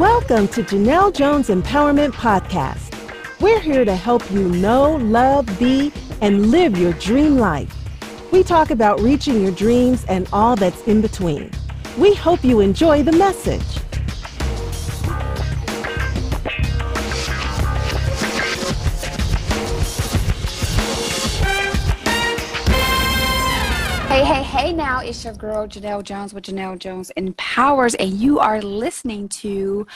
Welcome to Janelle Jones Empowerment Podcast. We're here to help you know, love, be, and live your dream life. We talk about reaching your dreams and all that's in between. We hope you enjoy the message. Girl Janelle Jones with Janelle Jones Empowers, and you are listening to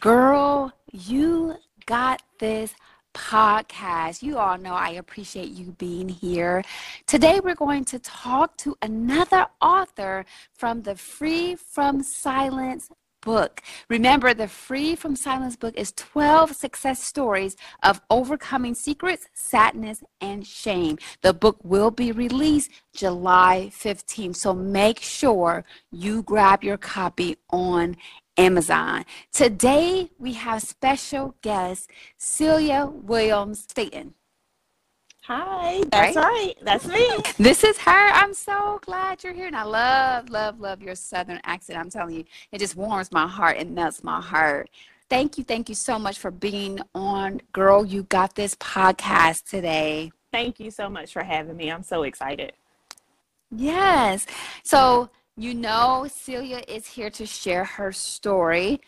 Girl, You Got This podcast. You all know I appreciate you being here. Today, we're going to talk to another author from the Free from Silence book. Remember, the Free from Silence book is 12 success stories of overcoming secrets, sadness, and shame. The book will be released July 15th, so make sure you grab your copy on Amazon. Today, we have special guest Celia Williams Staten. Hi, that's right? right? That's me. This is her. I'm so glad you're here. And I love, love, love your Southern accent. I'm telling you, it just warms my heart and melts my heart. Thank you. Thank you so much for being on Girl, You Got This podcast today. Thank you so much for having me. I'm so excited. Yes. So, you know, Celia is here to share her story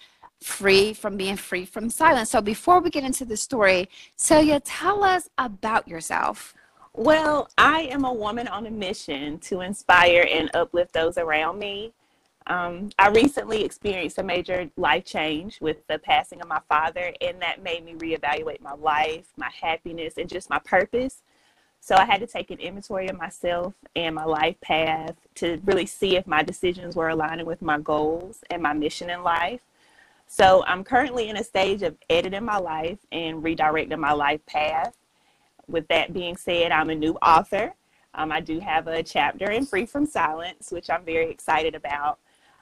free from being free from silence. So before we get into the story, Celia, tell us about yourself. Well, I am a woman on a mission to inspire and uplift those around me. Um, I recently experienced a major life change with the passing of my father, and that made me reevaluate my life, my happiness, and just my purpose. So I had to take an inventory of myself and my life path to really see if my decisions were aligning with my goals and my mission in life. So I'm currently in a stage of editing my life and redirecting my life path. With that being said, I'm a new author. Um, I do have a chapter in Free from Silence, which I'm very excited about.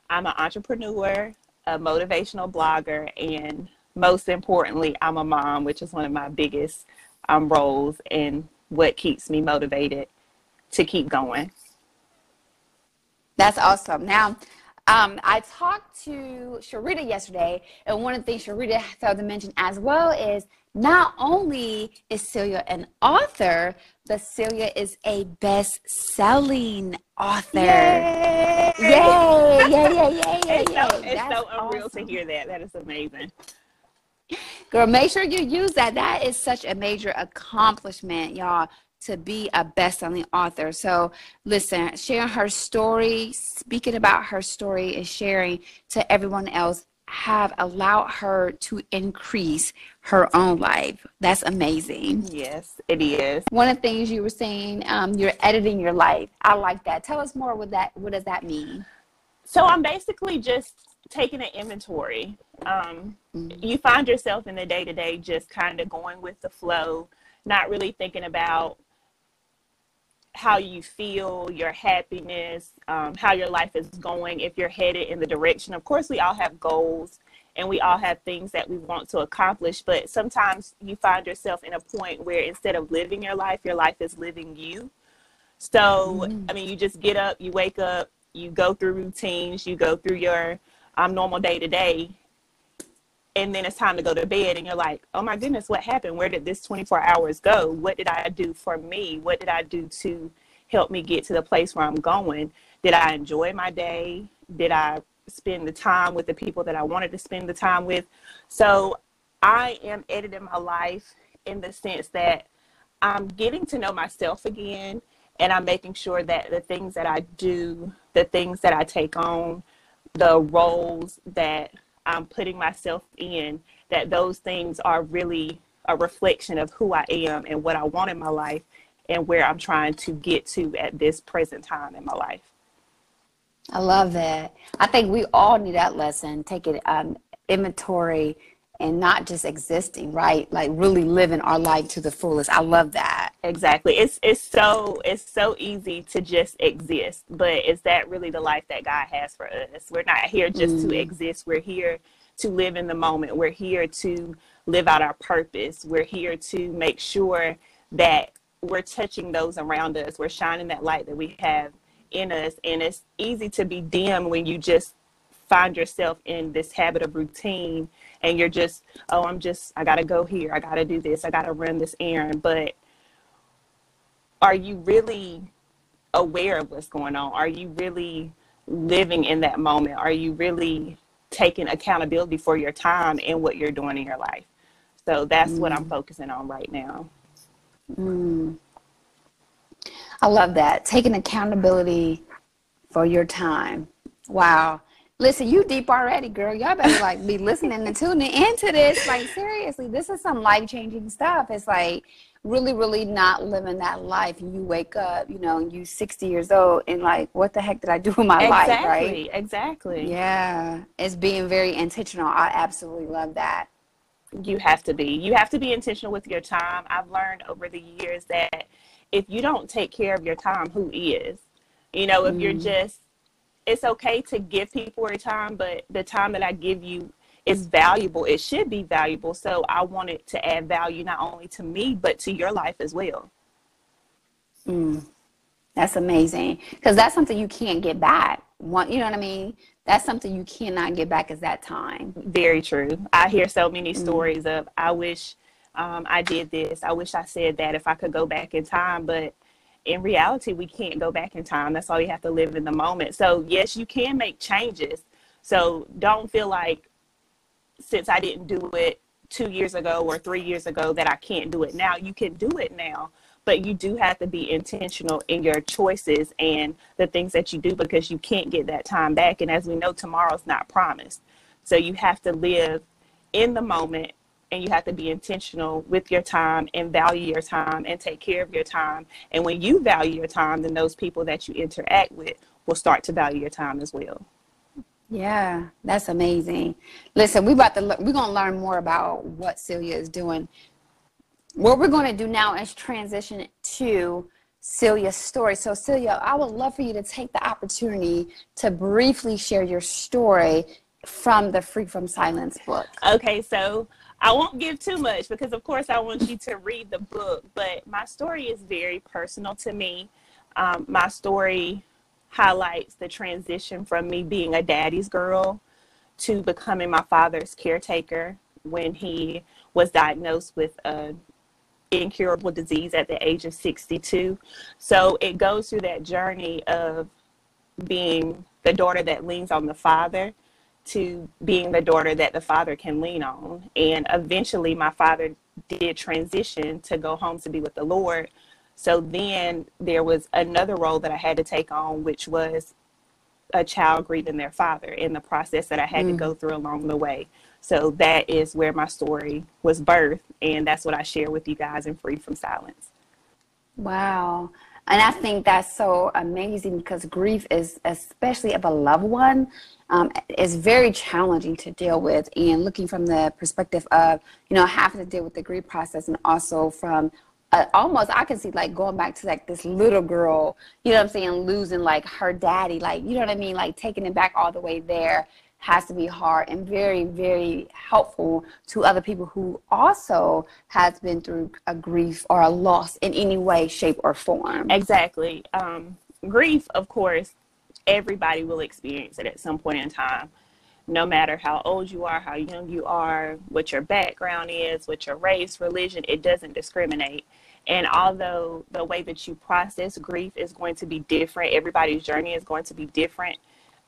I'm an entrepreneur, a motivational blogger, and most importantly, I'm a mom, which is one of my biggest um, roles and what keeps me motivated to keep going. That's awesome. Now, um, I talked to Sharita yesterday, and one of the things Sharita failed to mention as well is not only is Celia an author, but Celia is a best-selling author. Yay! Yay! Yay! Yay! Yay! Yay! It's so, it's so unreal awesome. to hear that. That is amazing. Girl, make sure you use that. That is such a major accomplishment, y'all to be a best-selling author. So listen, sharing her story, speaking about her story and sharing to everyone else have allowed her to increase her own life. That's amazing. Yes, it is. One of the things you were saying, um, you're editing your life. I like that. Tell us more. What that? What does that mean? So I'm basically just taking an inventory. Um, mm-hmm. You find yourself in the day to day just kind of going with the flow, not really thinking about how you feel, your happiness, um, how your life is going, if you're headed in the direction. Of course, we all have goals and we all have things that we want to accomplish, but sometimes you find yourself in a point where instead of living your life, your life is living you. So, mm-hmm. I mean, you just get up, you wake up, you go through routines, you go through your um, normal day to day, and then it's time to go to bed and you're like oh my goodness what happened? Where did this 24 hours go? What did i do for me? What did i do to help me get to the place where i'm going? Did i enjoy my day? Did i spend the time with the people that i wanted to spend the time with? So i am editing my life in the sense that i'm getting to know myself again and i'm making sure that the things that i do the things that i take on the roles that I'm putting myself in, that those things are really a reflection of who I am and what I want in my life and where I'm trying to get to at this present time in my life. I love that. I think we all need that lesson. Take it um, inventory and not just existing, right? Like really living our life to the fullest. I love that. Exactly. It's it's so it's so easy to just exist, but is that really the life that God has for us? We're not here just mm. to exist. We're here to live in the moment. We're here to live out our purpose. We're here to make sure that we're touching those around us. We're shining that light that we have in us. And it's easy to be dim when you just find yourself in this habit of routine and you're just, oh, I'm just, I got to go here. I got to do this. I got to run this errand. But are you really aware of what's going on? Are you really living in that moment? Are you really taking accountability for your time and what you're doing in your life? So that's mm. what I'm mm. focusing on right now. Mm. I love that. Taking accountability for your time. Wow. Listen, you deep already, girl. Y'all better like be listening and tuning into this. Like seriously, this is some life changing stuff. It's like really, really not living that life. And you wake up, you know, and you 60 years old and like, what the heck did I do in my exactly, life? Right? Exactly. Yeah. It's being very intentional. I absolutely love that. You have to be. You have to be intentional with your time. I've learned over the years that if you don't take care of your time, who is? You know, if mm. you're just it's okay to give people your time, but the time that I give you is valuable. It should be valuable. So I want it to add value not only to me, but to your life as well. Mm, that's amazing. Because that's something you can't get back. One, you know what I mean? That's something you cannot get back is that time. Very true. I hear so many mm. stories of, I wish um, I did this. I wish I said that if I could go back in time. But in reality, we can't go back in time. That's all you have to live in the moment. So, yes, you can make changes. So, don't feel like since I didn't do it two years ago or three years ago that I can't do it now. You can do it now, but you do have to be intentional in your choices and the things that you do because you can't get that time back. And as we know, tomorrow's not promised. So you have to live in the moment and you have to be intentional with your time and value your time and take care of your time. And when you value your time, then those people that you interact with will start to value your time as well. Yeah, that's amazing. Listen, we about to we're gonna learn more about what Celia is doing. What we're gonna do now is transition to Celia's story. So Celia, I would love for you to take the opportunity to briefly share your story from the Free from Silence book. Okay, so I won't give too much because of course I want you to read the book, but my story is very personal to me. Um, my story highlights the transition from me being a daddy's girl to becoming my father's caretaker when he was diagnosed with a incurable disease at the age of 62. So it goes through that journey of being the daughter that leans on the father to being the daughter that the father can lean on. And eventually my father did transition to go home to be with the Lord so then there was another role that I had to take on, which was a child grieving their father in the process that I had mm. to go through along the way. So that is where my story was birthed. And that's what I share with you guys in Free from Silence. Wow. And I think that's so amazing because grief is, especially of a loved one, um, is very challenging to deal with. And looking from the perspective of, you know, having to deal with the grief process and also from uh, almost I can see like going back to like this little girl, you know what I'm saying, losing like her daddy, like you know what I mean, like taking it back all the way there has to be hard and very very helpful to other people who also has been through a grief or a loss in any way shape or form exactly um, grief of course everybody will experience it at some point in time no matter how old you are how young you are what your background is what your race religion it doesn't discriminate and although the way that you process grief is going to be different, everybody's journey is going to be different.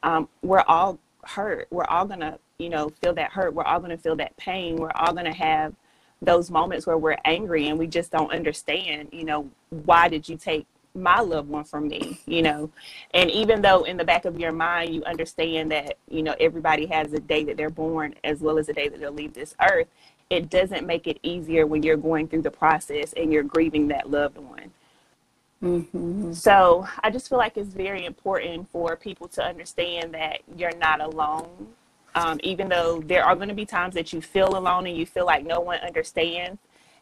Um, we're all hurt. We're all going to, you know, feel that hurt. We're all going to feel that pain. We're all going to have those moments where we're angry and we just don't understand, you know, why did you take my loved one from me, you know? And even though in the back of your mind you understand that, you know, everybody has a day that they're born as well as a day that they'll leave this earth, it doesn't make it easier when you're going through the process and you're grieving that loved one. Mm-hmm. So I just feel like it's very important for people to understand that you're not alone. Um, even though there are going to be times that you feel alone and you feel like no one understands.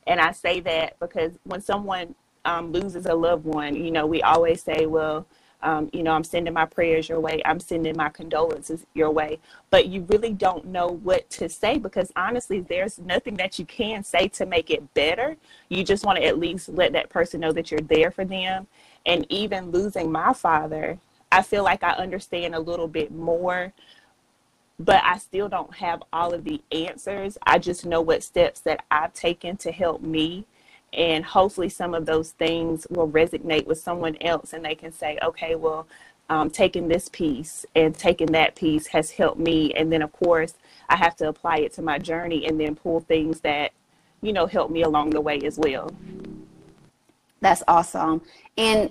And I say that because when someone um, loses a loved one, you know, we always say, well, um, you know, I'm sending my prayers your way. I'm sending my condolences your way. But you really don't know what to say because honestly, there's nothing that you can say to make it better. You just want to at least let that person know that you're there for them. And even losing my father, I feel like I understand a little bit more but I still don't have all of the answers. I just know what steps that I've taken to help me. And hopefully, some of those things will resonate with someone else and they can say, okay, well, um, taking this piece and taking that piece has helped me. And then, of course, I have to apply it to my journey and then pull things that, you know, help me along the way as well. That's awesome. And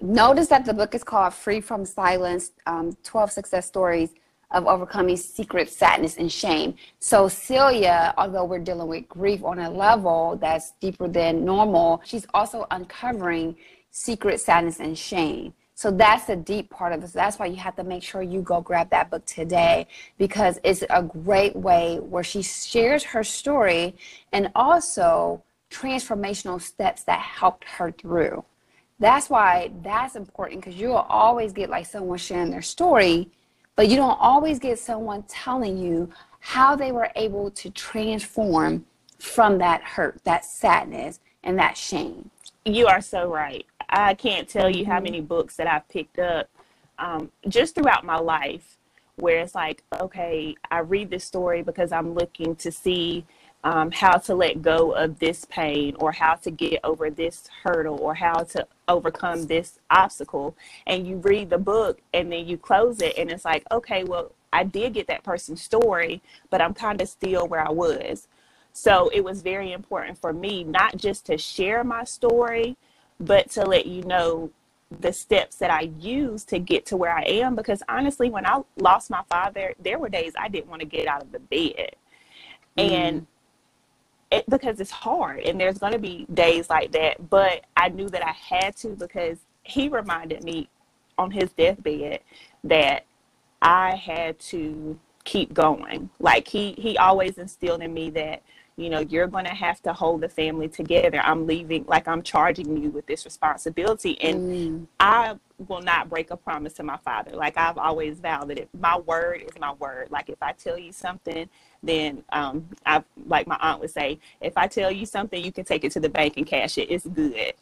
notice that the book is called Free from Silence um, 12 Success Stories of overcoming secret sadness and shame. So Celia, although we're dealing with grief on a level that's deeper than normal, she's also uncovering secret sadness and shame. So that's the deep part of this. That's why you have to make sure you go grab that book today because it's a great way where she shares her story and also transformational steps that helped her through. That's why that's important because you'll always get like someone sharing their story but you don't always get someone telling you how they were able to transform from that hurt, that sadness, and that shame. You are so right. I can't tell you how mm-hmm. many books that I've picked up um, just throughout my life where it's like, okay, I read this story because I'm looking to see um, how to let go of this pain or how to get over this hurdle or how to overcome this obstacle. And you read the book and then you close it and it's like, okay, well, I did get that person's story, but I'm kind of still where I was. So it was very important for me not just to share my story, but to let you know the steps that I used to get to where I am. Because honestly, when I lost my father, there were days I didn't want to get out of the bed. Mm. And it, because it's hard and there's going to be days like that but i knew that i had to because he reminded me on his deathbed that i had to keep going. Like he he always instilled in me that you know you're going to have to hold the family together. I'm leaving like i'm charging you with this responsibility and mm. i will not break a promise to my father. Like i've always vowed that if my word is my word. Like if i tell you something then um, I like my aunt would say, if I tell you something, you can take it to the bank and cash it. It's good.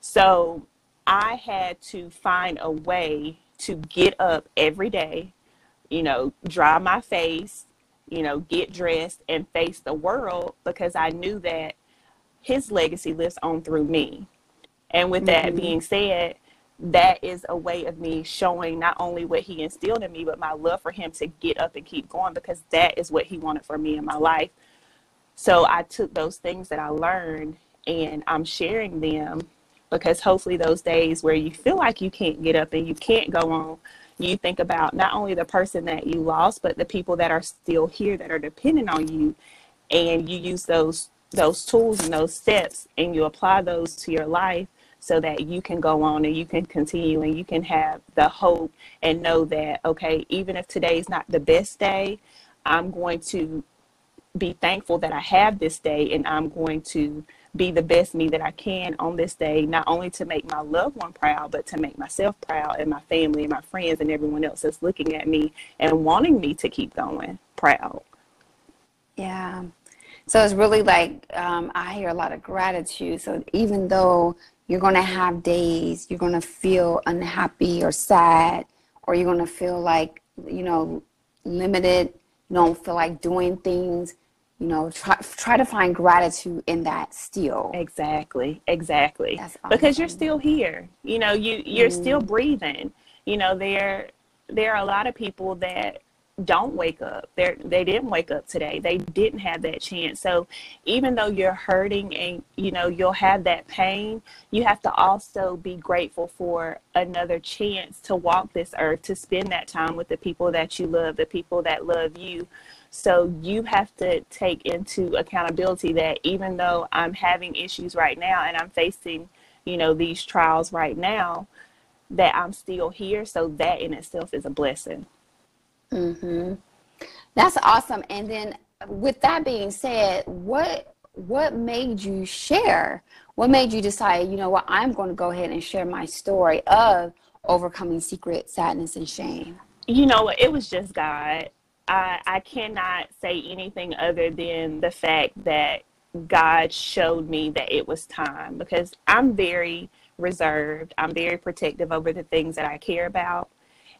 So I had to find a way to get up every day, you know, dry my face, you know, get dressed and face the world because I knew that his legacy lives on through me. And with mm-hmm. that being said, that is a way of me showing not only what he instilled in me, but my love for him to get up and keep going because that is what he wanted for me in my life. So I took those things that I learned and I'm sharing them because hopefully those days where you feel like you can't get up and you can't go on, you think about not only the person that you lost, but the people that are still here that are dependent on you. And you use those those tools and those steps and you apply those to your life so that you can go on and you can continue and you can have the hope and know that, okay, even if today is not the best day, I'm going to be thankful that I have this day and I'm going to be the best me that I can on this day, not only to make my loved one proud, but to make myself proud and my family and my friends and everyone else that's looking at me and wanting me to keep going proud. Yeah. So it's really like um, I hear a lot of gratitude. So even though you're going to have days you're going to feel unhappy or sad or you're going to feel like you know limited you don't feel like doing things. You know try try to find gratitude in that still. Exactly exactly. That's because you're still here. You know you you're mm. still breathing. You know there there are a lot of people that don't wake up. They they didn't wake up today. They didn't have that chance. So even though you're hurting and you know you'll have that pain, you have to also be grateful for another chance to walk this earth, to spend that time with the people that you love, the people that love you. So you have to take into accountability that even though I'm having issues right now and I'm facing, you know, these trials right now, that I'm still here. So that in itself is a blessing. Mm-hmm. That's awesome. And then, with that being said, what what made you share? What made you decide? You know what? I'm going to go ahead and share my story of overcoming secret sadness and shame. You know what? It was just God. I I cannot say anything other than the fact that God showed me that it was time because I'm very reserved. I'm very protective over the things that I care about.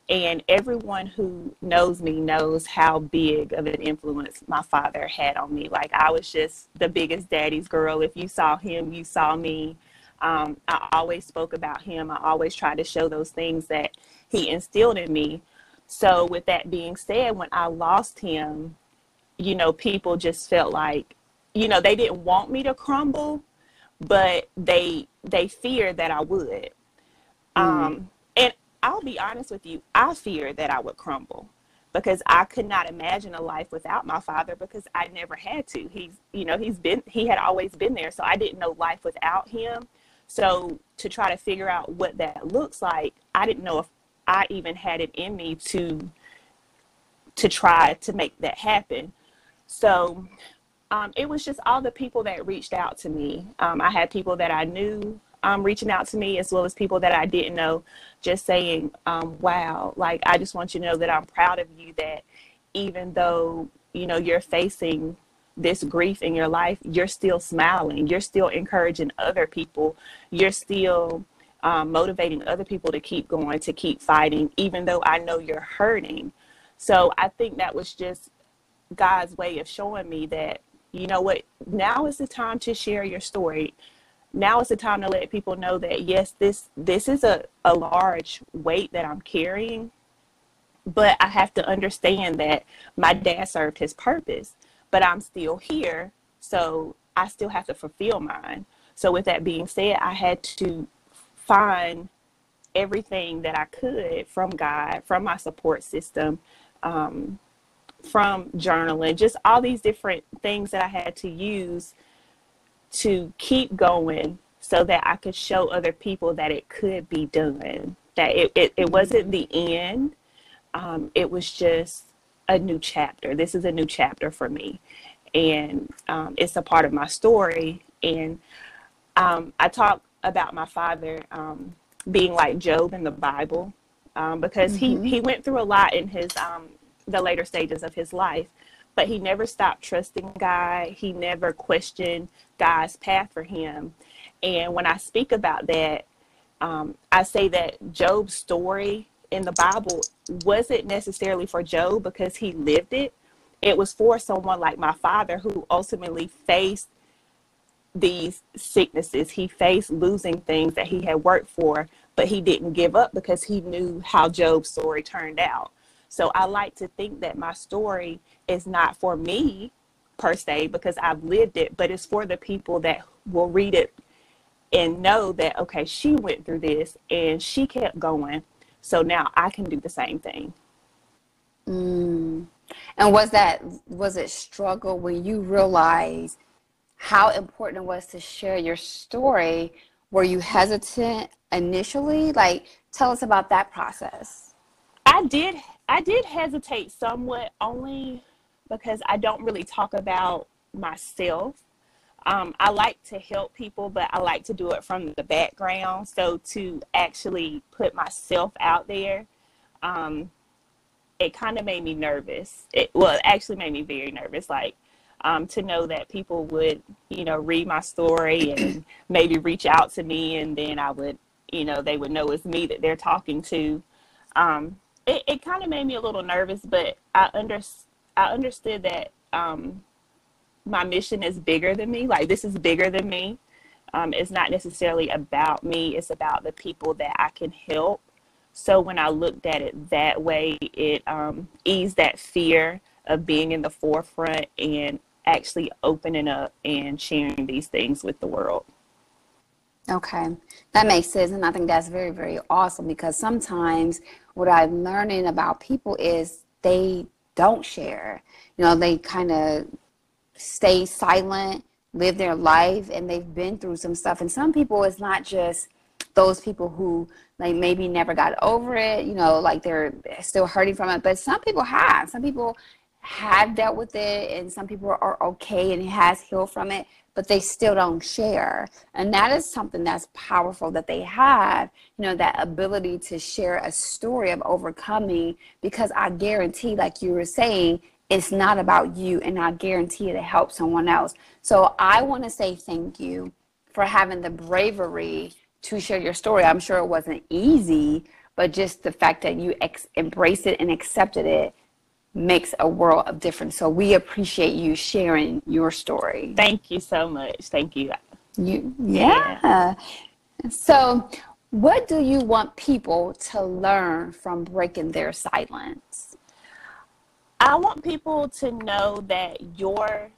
And everyone who knows me knows how big of an influence my father had on me. Like I was just the biggest daddy's girl. If you saw him, you saw me. Um, I always spoke about him. I always tried to show those things that he instilled in me. So, with that being said, when I lost him, you know, people just felt like, you know, they didn't want me to crumble, but they they feared that I would. Mm. Um, I'll be honest with you, I feared that I would crumble because I could not imagine a life without my father because I never had to. He's, you know, he's been, he had always been there. So I didn't know life without him. So to try to figure out what that looks like, I didn't know if I even had it in me to, to try to make that happen. So um, it was just all the people that reached out to me. Um, I had people that I knew um, reaching out to me as well as people that I didn't know, just saying, um, wow, like, I just want you to know that I'm proud of you that even though, you know, you're facing this grief in your life, you're still smiling. You're still encouraging other people. You're still um, motivating other people to keep going, to keep fighting, even though I know you're hurting. So I think that was just God's way of showing me that, you know what, now is the time to share your story now is the time to let people know that yes this this is a, a large weight that i'm carrying but i have to understand that my dad served his purpose but i'm still here so i still have to fulfill mine. So with that being said i had to find everything that i could from god from my support system um, from journaling just all these different things that i had to use to keep going so that I could show other people that it could be done, that it, it, it wasn't the end. Um, it was just a new chapter. This is a new chapter for me. And um, it's a part of my story. And um, I talk about my father um, being like Job in the Bible um, because mm-hmm. he, he went through a lot in his um, the later stages of his life but he never stopped trusting God. He never questioned God's path for him. And when I speak about that, um, I say that Job's story in the Bible wasn't necessarily for Job because he lived it. It was for someone like my father who ultimately faced these sicknesses. He faced losing things that he had worked for, but he didn't give up because he knew how Job's story turned out. So I like to think that my story is not for me per se because I've lived it, but it's for the people that will read it and know that, okay, she went through this and she kept going. So now I can do the same thing. Mm. And was that, was it struggle when you realized how important it was to share your story? Were you hesitant initially? Like, tell us about that process. I did I did hesitate somewhat only because I don't really talk about myself. Um, I like to help people, but I like to do it from the background. So to actually put myself out there, um, it kind of made me nervous. It well, it actually made me very nervous. Like um, to know that people would, you know, read my story and maybe reach out to me, and then I would, you know, they would know it's me that they're talking to. Um, it, it kind of made me a little nervous, but I under I understood that um, my mission is bigger than me. Like this is bigger than me. Um, it's not necessarily about me. It's about the people that I can help. So when I looked at it that way, it um, eased that fear of being in the forefront and actually opening up and sharing these things with the world. Okay, that makes sense. And I think that's very, very awesome because sometimes what I'm learning about people is they don't share. You know, they kind of stay silent, live their life, and they've been through some stuff. And some people, it's not just those people who like maybe never got over it, you know, like they're still hurting from it. But some people have. Some people have dealt with it, and some people are okay and has healed from it but they still don't share. And that is something that's powerful that they have, you know, that ability to share a story of overcoming because I guarantee, like you were saying, it's not about you and I guarantee to help someone else. So I want to say thank you for having the bravery to share your story. I'm sure it wasn't easy, but just the fact that you ex- embraced it and accepted it makes a world of difference. So we appreciate you sharing your story. Thank you so much. Thank you. You yeah. yeah. So what do you want people to learn from breaking their silence? I want people to know that your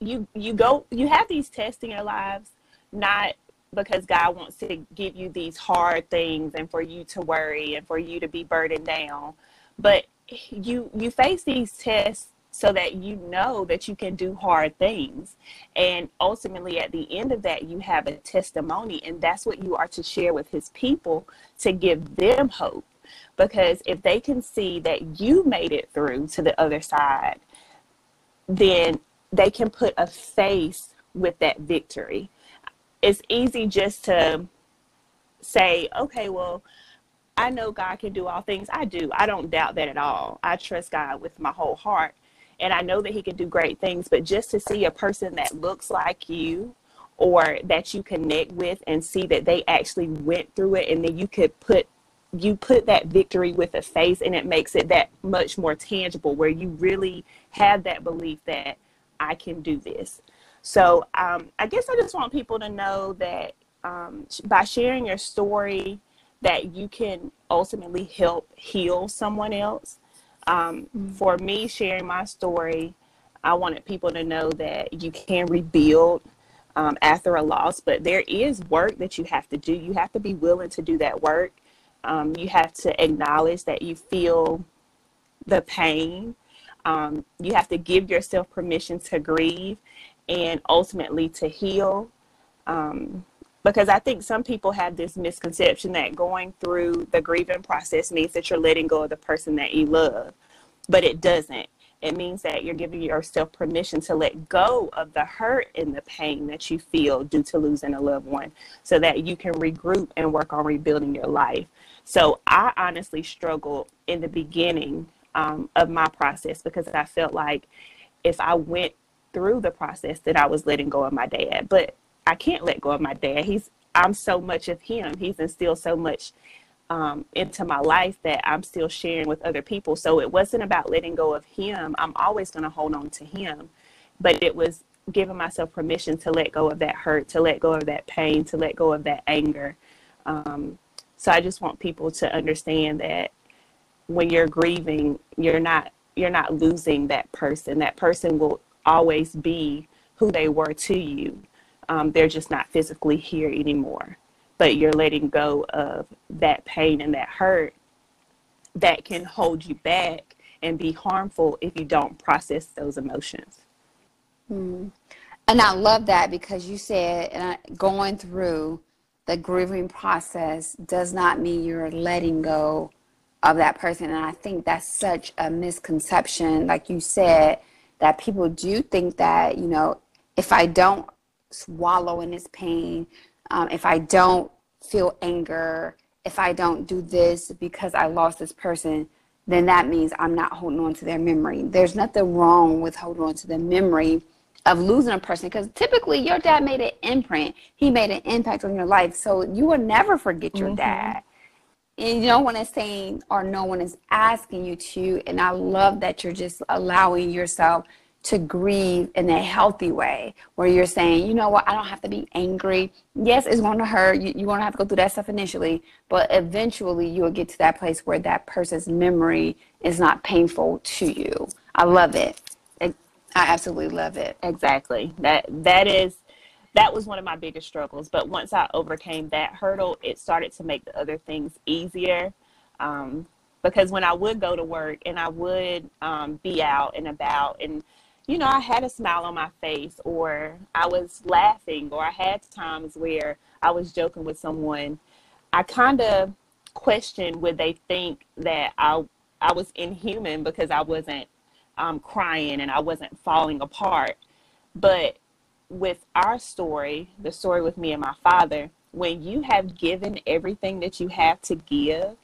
you you go you have these tests in your lives not because God wants to give you these hard things and for you to worry and for you to be burdened down but you you face these tests so that you know that you can do hard things. And ultimately at the end of that you have a testimony and that's what you are to share with his people to give them hope. Because if they can see that you made it through to the other side then they can put a face with that victory. It's easy just to say okay well I know God can do all things. I do. I don't doubt that at all. I trust God with my whole heart and I know that he can do great things, but just to see a person that looks like you or that you connect with and see that they actually went through it and then you could put you put that victory with a face and it makes it that much more tangible where you really have that belief that I can do this. So um, I guess I just want people to know that um, by sharing your story, that you can ultimately help heal someone else um, mm-hmm. For me, sharing my story, I wanted people to know that you can rebuild um, after a loss, but there is work that you have to do. You have to be willing to do that work. Um, you have to acknowledge that you feel the pain. Um, you have to give yourself permission to grieve and ultimately to heal. Um, because I think some people have this misconception that going through the grieving process means that you're letting go of the person that you love, but it doesn't. It means that you're giving yourself permission to let go of the hurt and the pain that you feel due to losing a loved one so that you can regroup and work on rebuilding your life. So I honestly struggled in the beginning um, of my process because I felt like if I went through the process that I was letting go of my dad. But I can't let go of my dad. He's I'm so much of him. He's instilled so much um, into my life that I'm still sharing with other people. So it wasn't about letting go of him. I'm always going to hold on to him, but it was giving myself permission to let go of that hurt, to let go of that pain, to let go of that anger. Um, so I just want people to understand that when you're grieving, you're not you're not losing that person. That person will always be who they were to you um, they're just not physically here anymore. But you're letting go of that pain and that hurt that can hold you back and be harmful if you don't process those emotions. Mm. And I love that because you said uh, going through the grieving process does not mean you're letting go of that person. And I think that's such a misconception, like you said, that people do think that, you know, if I don't swallow in this pain, um, if I don't feel anger, if I don't do this because I lost this person, then that means I'm not holding on to their memory. There's nothing wrong with holding on to the memory of losing a person because typically your dad made an imprint, he made an impact on your life. So you will never forget your mm-hmm. dad. And no one is saying or no one is asking you to. And I love that you're just allowing yourself to grieve in a healthy way where you're saying, you know what, I don't have to be angry. Yes, it's going to hurt. You, you're going to have to go through that stuff initially, but eventually you'll get to that place where that person's memory is not painful to you. I love it. I absolutely love it. Exactly. That that is that was one of my biggest struggles. But once I overcame that hurdle, it started to make the other things easier. Um, because when I would go to work and I would um, be out and about and you know, I had a smile on my face or I was laughing or I had times where I was joking with someone, I kind of questioned would they think that I I was inhuman because I wasn't um, crying and I wasn't falling apart. But with our story, the story with me and my father, when you have given everything that you have to give,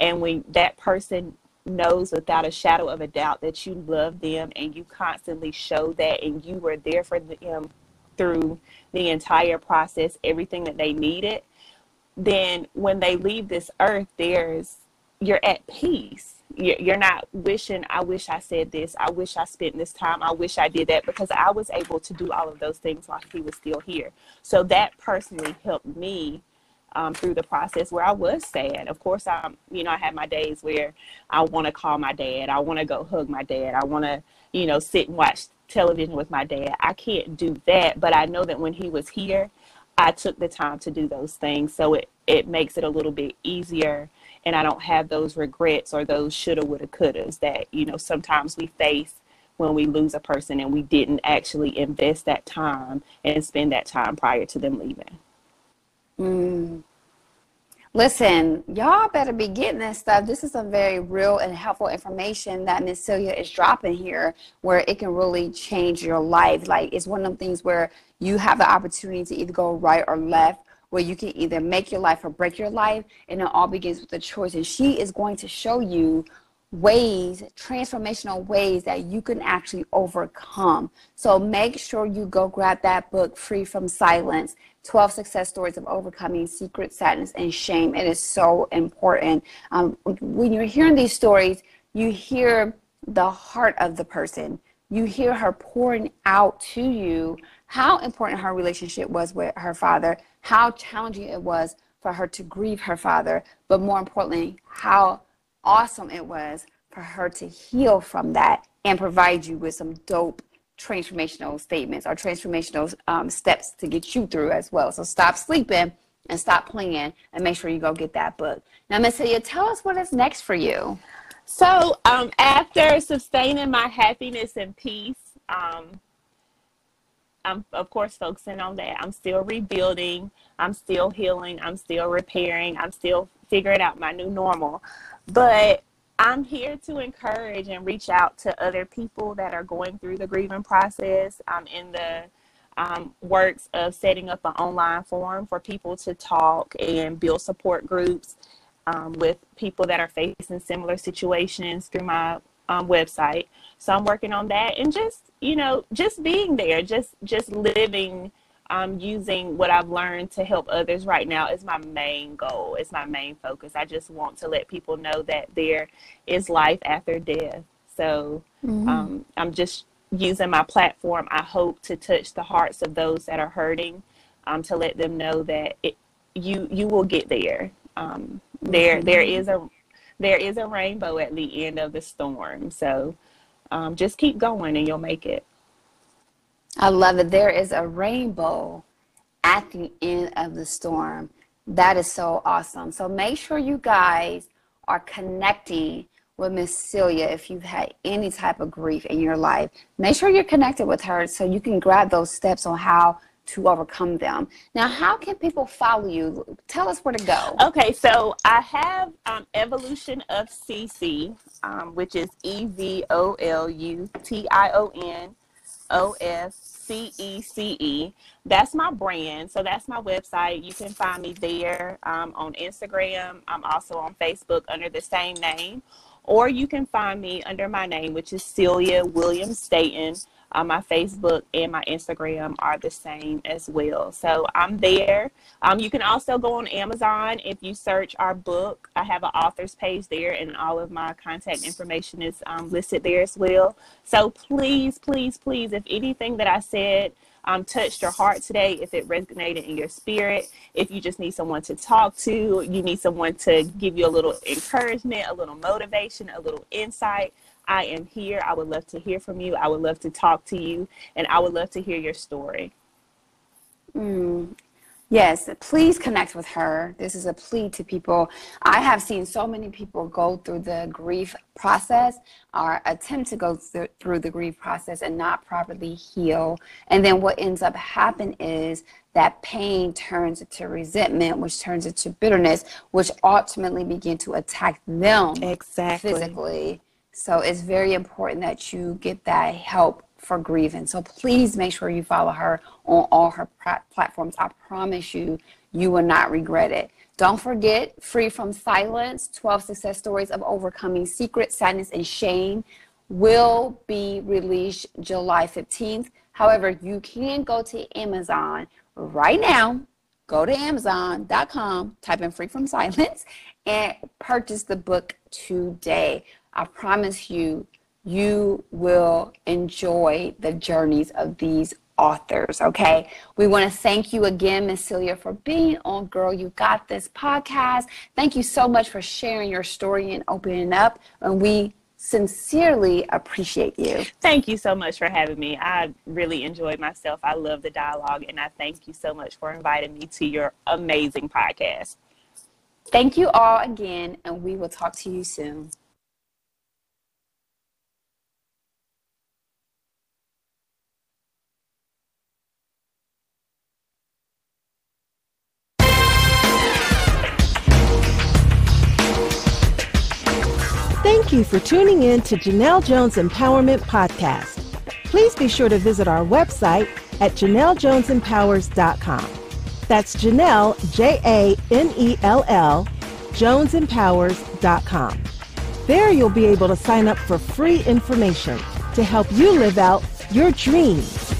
and when that person knows without a shadow of a doubt that you love them and you constantly show that and you were there for them through the entire process, everything that they needed. then when they leave this earth, there's you're at peace. You're not wishing, I wish I said this, I wish I spent this time, I wish I did that, because I was able to do all of those things while he was still here. So that personally helped me um, through the process where I was sad. Of course, I'm, you know, I had my days where I want to call my dad, I want to go hug my dad, I want to, you know, sit and watch television with my dad. I can't do that, but I know that when he was here, I took the time to do those things. So it, it makes it a little bit easier and I don't have those regrets or those shoulda, woulda, couldas that, you know, sometimes we face when we lose a person and we didn't actually invest that time and spend that time prior to them leaving. Mm. Listen, y'all better be getting this stuff. This is some very real and helpful information that Miss Celia is dropping here where it can really change your life. Like it's one of them things where you have the opportunity to either go right or left, where you can either make your life or break your life, and it all begins with a choice. And she is going to show you ways, transformational ways that you can actually overcome. So make sure you go grab that book, Free from Silence 12 Success Stories of Overcoming Secret Sadness and Shame. It is so important. Um, when you're hearing these stories, you hear the heart of the person. You hear her pouring out to you how important her relationship was with her father, how challenging it was for her to grieve her father, but more importantly, how awesome it was for her to heal from that and provide you with some dope transformational statements or transformational um, steps to get you through as well. So stop sleeping and stop playing and make sure you go get that book. Now, Miss Celia, tell us what is next for you. So um, after sustaining my happiness and peace, um, I'm of course focusing on that. I'm still rebuilding. I'm still healing. I'm still repairing. I'm still figuring out my new normal. But I'm here to encourage and reach out to other people that are going through the grieving process. I'm in the um, works of setting up an online forum for people to talk and build support groups um, with people that are facing similar situations through my um, website. So I'm working on that and just you know just being there, just just living um, using what I've learned to help others right now is my main goal. It's my main focus. I just want to let people know that there is life after death. So mm-hmm. um, I'm just using my platform. I hope to touch the hearts of those that are hurting, um, to let them know that it, you you will get there. Um, there mm-hmm. there is a there is a rainbow at the end of the storm. So um, just keep going and you'll make it. I love it. There is a rainbow at the end of the storm. That is so awesome. So make sure you guys are connecting with Miss Celia if you've had any type of grief in your life. Make sure you're connected with her so you can grab those steps on how to overcome them. Now, how can people follow you? Tell us where to go. Okay, so I have um, Evolution of CC, um, which is E V O L U T I O N O S C E C E. That's my brand. So that's my website. You can find me there um, on Instagram. I'm also on Facebook under the same name. Or you can find me under my name, which is Celia Williams Staten. Uh, my Facebook and my Instagram are the same as well. So I'm there. Um, you can also go on Amazon if you search our book. I have an author's page there, and all of my contact information is um, listed there as well. So please, please, please, if anything that I said um, touched your heart today, if it resonated in your spirit, if you just need someone to talk to, you need someone to give you a little encouragement, a little motivation, a little insight, I am here. I would love to hear from you. I would love to talk to you, and I would love to hear your story. Mm. Yes, please connect with her. This is a plea to people. I have seen so many people go through the grief process or attempt to go th- through the grief process and not properly heal. And then what ends up happening is that pain turns into resentment, which turns into bitterness, which ultimately begin to attack them exactly. physically so it's very important that you get that help for grieving. So please make sure you follow her on all her platforms. I promise you, you will not regret it. Don't forget, Free from Silence 12 Success Stories of Overcoming Secret Sadness and Shame will be released July 15th. However, you can go to Amazon right now go to Amazon.com, type in Free from Silence, and purchase the book today. I promise you, you will enjoy the journeys of these authors. Okay. We want to thank you again, Miss Celia, for being on Girl You Got This podcast. Thank you so much for sharing your story and opening up. And we sincerely appreciate you. Thank you so much for having me. I really enjoyed myself. I love the dialogue, and I thank you so much for inviting me to your amazing podcast. Thank you all again, and we will talk to you soon. Thank you for tuning in to Janelle Jones Empowerment Podcast. Please be sure to visit our website at JanelleJonesEmpowers.com. That's Janelle, J A N E L L, JonesEmpowers.com. There you'll be able to sign up for free information to help you live out your dreams.